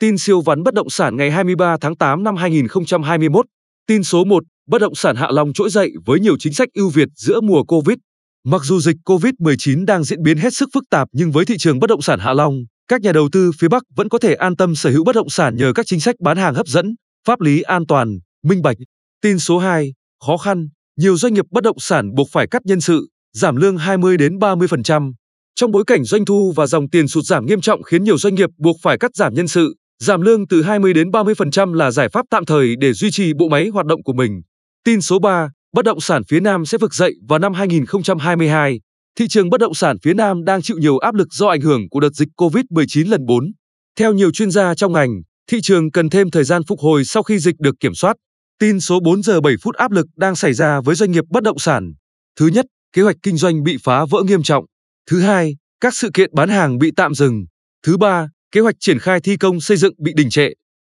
Tin siêu vắn bất động sản ngày 23 tháng 8 năm 2021. Tin số 1, bất động sản Hạ Long trỗi dậy với nhiều chính sách ưu việt giữa mùa Covid. Mặc dù dịch Covid-19 đang diễn biến hết sức phức tạp nhưng với thị trường bất động sản Hạ Long, các nhà đầu tư phía Bắc vẫn có thể an tâm sở hữu bất động sản nhờ các chính sách bán hàng hấp dẫn, pháp lý an toàn, minh bạch. Tin số 2, khó khăn, nhiều doanh nghiệp bất động sản buộc phải cắt nhân sự, giảm lương 20 đến 30%. Trong bối cảnh doanh thu và dòng tiền sụt giảm nghiêm trọng khiến nhiều doanh nghiệp buộc phải cắt giảm nhân sự, giảm lương từ 20 đến 30% là giải pháp tạm thời để duy trì bộ máy hoạt động của mình. Tin số 3, bất động sản phía Nam sẽ vực dậy vào năm 2022. Thị trường bất động sản phía Nam đang chịu nhiều áp lực do ảnh hưởng của đợt dịch COVID-19 lần 4. Theo nhiều chuyên gia trong ngành, thị trường cần thêm thời gian phục hồi sau khi dịch được kiểm soát. Tin số 4 giờ 7 phút áp lực đang xảy ra với doanh nghiệp bất động sản. Thứ nhất, kế hoạch kinh doanh bị phá vỡ nghiêm trọng. Thứ hai, các sự kiện bán hàng bị tạm dừng. Thứ ba, kế hoạch triển khai thi công xây dựng bị đình trệ.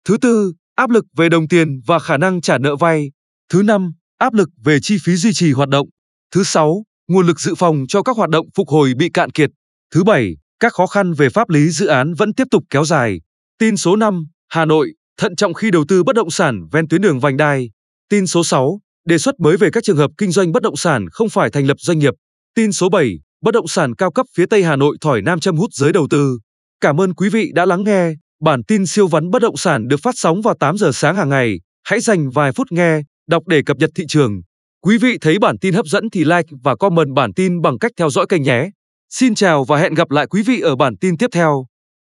Thứ tư, áp lực về đồng tiền và khả năng trả nợ vay. Thứ năm, áp lực về chi phí duy trì hoạt động. Thứ sáu, nguồn lực dự phòng cho các hoạt động phục hồi bị cạn kiệt. Thứ bảy, các khó khăn về pháp lý dự án vẫn tiếp tục kéo dài. Tin số 5, Hà Nội, thận trọng khi đầu tư bất động sản ven tuyến đường vành đai. Tin số 6, đề xuất mới về các trường hợp kinh doanh bất động sản không phải thành lập doanh nghiệp. Tin số 7, bất động sản cao cấp phía Tây Hà Nội thỏi nam châm hút giới đầu tư. Cảm ơn quý vị đã lắng nghe. Bản tin siêu vắn bất động sản được phát sóng vào 8 giờ sáng hàng ngày. Hãy dành vài phút nghe, đọc để cập nhật thị trường. Quý vị thấy bản tin hấp dẫn thì like và comment bản tin bằng cách theo dõi kênh nhé. Xin chào và hẹn gặp lại quý vị ở bản tin tiếp theo.